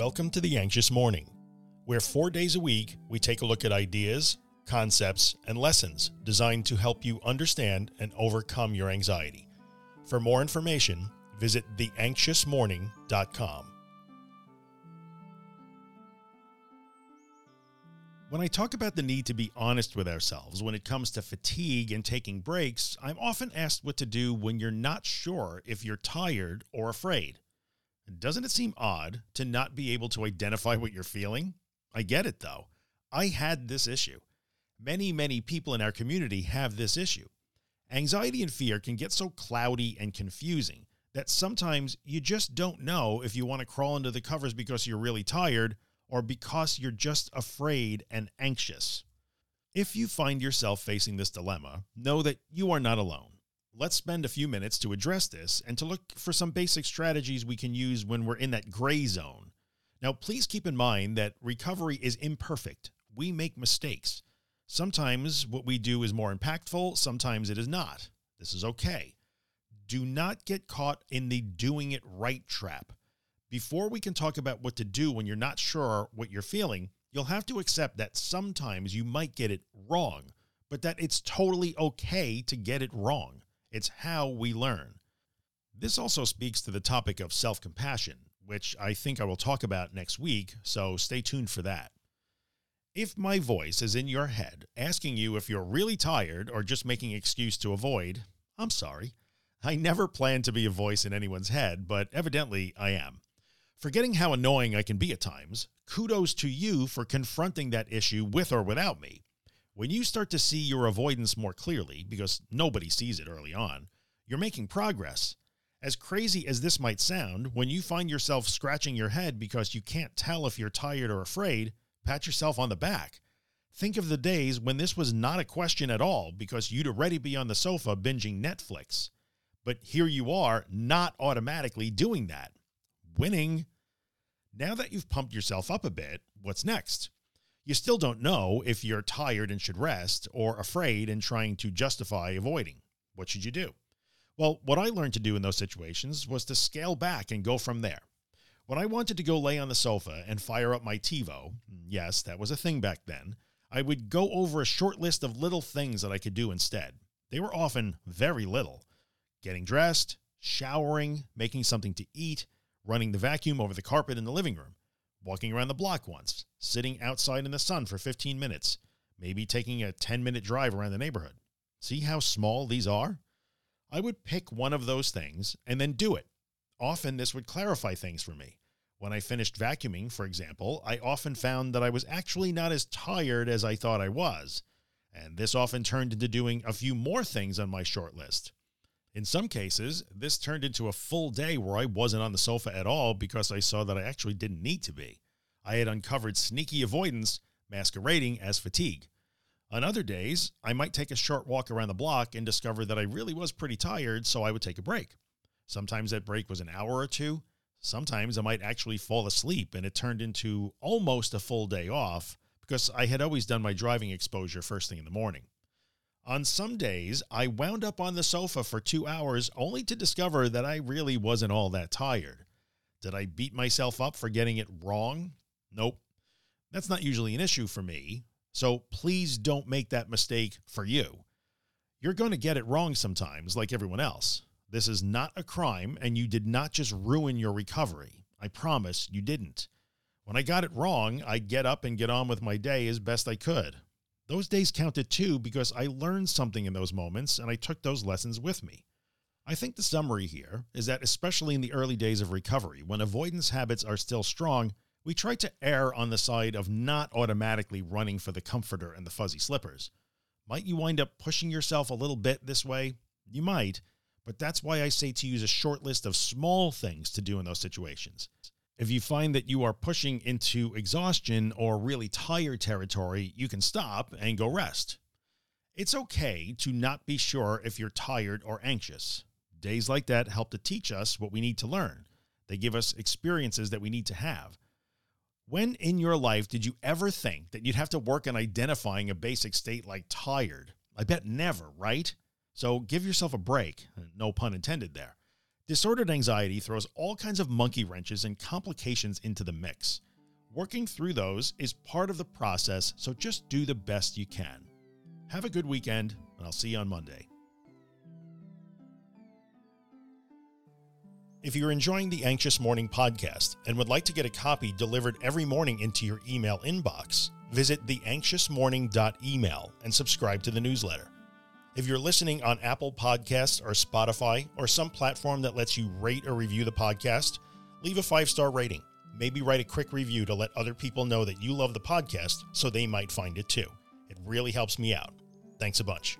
Welcome to the Anxious Morning, where four days a week we take a look at ideas, concepts, and lessons designed to help you understand and overcome your anxiety. For more information, visit theanxiousmorning.com. When I talk about the need to be honest with ourselves when it comes to fatigue and taking breaks, I'm often asked what to do when you're not sure if you're tired or afraid. Doesn't it seem odd to not be able to identify what you're feeling? I get it though. I had this issue. Many, many people in our community have this issue. Anxiety and fear can get so cloudy and confusing that sometimes you just don't know if you want to crawl under the covers because you're really tired or because you're just afraid and anxious. If you find yourself facing this dilemma, know that you are not alone. Let's spend a few minutes to address this and to look for some basic strategies we can use when we're in that gray zone. Now, please keep in mind that recovery is imperfect. We make mistakes. Sometimes what we do is more impactful. Sometimes it is not. This is okay. Do not get caught in the doing it right trap. Before we can talk about what to do when you're not sure what you're feeling, you'll have to accept that sometimes you might get it wrong, but that it's totally okay to get it wrong. It's how we learn. This also speaks to the topic of self-compassion, which I think I will talk about next week, so stay tuned for that. If my voice is in your head asking you if you're really tired or just making excuse to avoid, I'm sorry. I never planned to be a voice in anyone's head, but evidently I am. Forgetting how annoying I can be at times, kudos to you for confronting that issue with or without me. When you start to see your avoidance more clearly, because nobody sees it early on, you're making progress. As crazy as this might sound, when you find yourself scratching your head because you can't tell if you're tired or afraid, pat yourself on the back. Think of the days when this was not a question at all because you'd already be on the sofa binging Netflix. But here you are not automatically doing that. Winning. Now that you've pumped yourself up a bit, what's next? You still don't know if you're tired and should rest or afraid and trying to justify avoiding. What should you do? Well, what I learned to do in those situations was to scale back and go from there. When I wanted to go lay on the sofa and fire up my TiVo, yes, that was a thing back then, I would go over a short list of little things that I could do instead. They were often very little. Getting dressed, showering, making something to eat, running the vacuum over the carpet in the living room, walking around the block once, sitting outside in the sun for 15 minutes, maybe taking a 10 minute drive around the neighborhood. See how small these are? I would pick one of those things and then do it. Often this would clarify things for me. When I finished vacuuming, for example, I often found that I was actually not as tired as I thought I was. And this often turned into doing a few more things on my short list. In some cases, this turned into a full day where I wasn't on the sofa at all because I saw that I actually didn't need to be. I had uncovered sneaky avoidance masquerading as fatigue. On other days, I might take a short walk around the block and discover that I really was pretty tired, so I would take a break. Sometimes that break was an hour or two. Sometimes I might actually fall asleep and it turned into almost a full day off because I had always done my driving exposure first thing in the morning. On some days, I wound up on the sofa for two hours only to discover that I really wasn't all that tired. Did I beat myself up for getting it wrong? Nope. That's not usually an issue for me. So please don't make that mistake for you. You're going to get it wrong sometimes like everyone else. This is not a crime and you did not just ruin your recovery. I promise you didn't. When I got it wrong, I'd get up and get on with my day as best I could. Those days counted too because I learned something in those moments and I took those lessons with me. I think the summary here is that especially in the early days of recovery, when avoidance habits are still strong, we try to err on the side of not automatically running for the comforter and the fuzzy slippers. Might you wind up pushing yourself a little bit this way? You might, but that's why I say to use a short list of small things to do in those situations. If you find that you are pushing into exhaustion or really tired territory, you can stop and go rest. It's okay to not be sure if you're tired or anxious. Days like that help to teach us what we need to learn. They give us experiences that we need to have. When in your life did you ever think that you'd have to work on identifying a basic state like tired? I bet never, right? So give yourself a break. No pun intended there. Disordered anxiety throws all kinds of monkey wrenches and complications into the mix. Working through those is part of the process, so just do the best you can. Have a good weekend, and I'll see you on Monday. If you're enjoying the Anxious Morning podcast and would like to get a copy delivered every morning into your email inbox, visit theanxiousmorning.email and subscribe to the newsletter. If you're listening on Apple Podcasts or Spotify or some platform that lets you rate or review the podcast, leave a five star rating. Maybe write a quick review to let other people know that you love the podcast so they might find it too. It really helps me out. Thanks a bunch.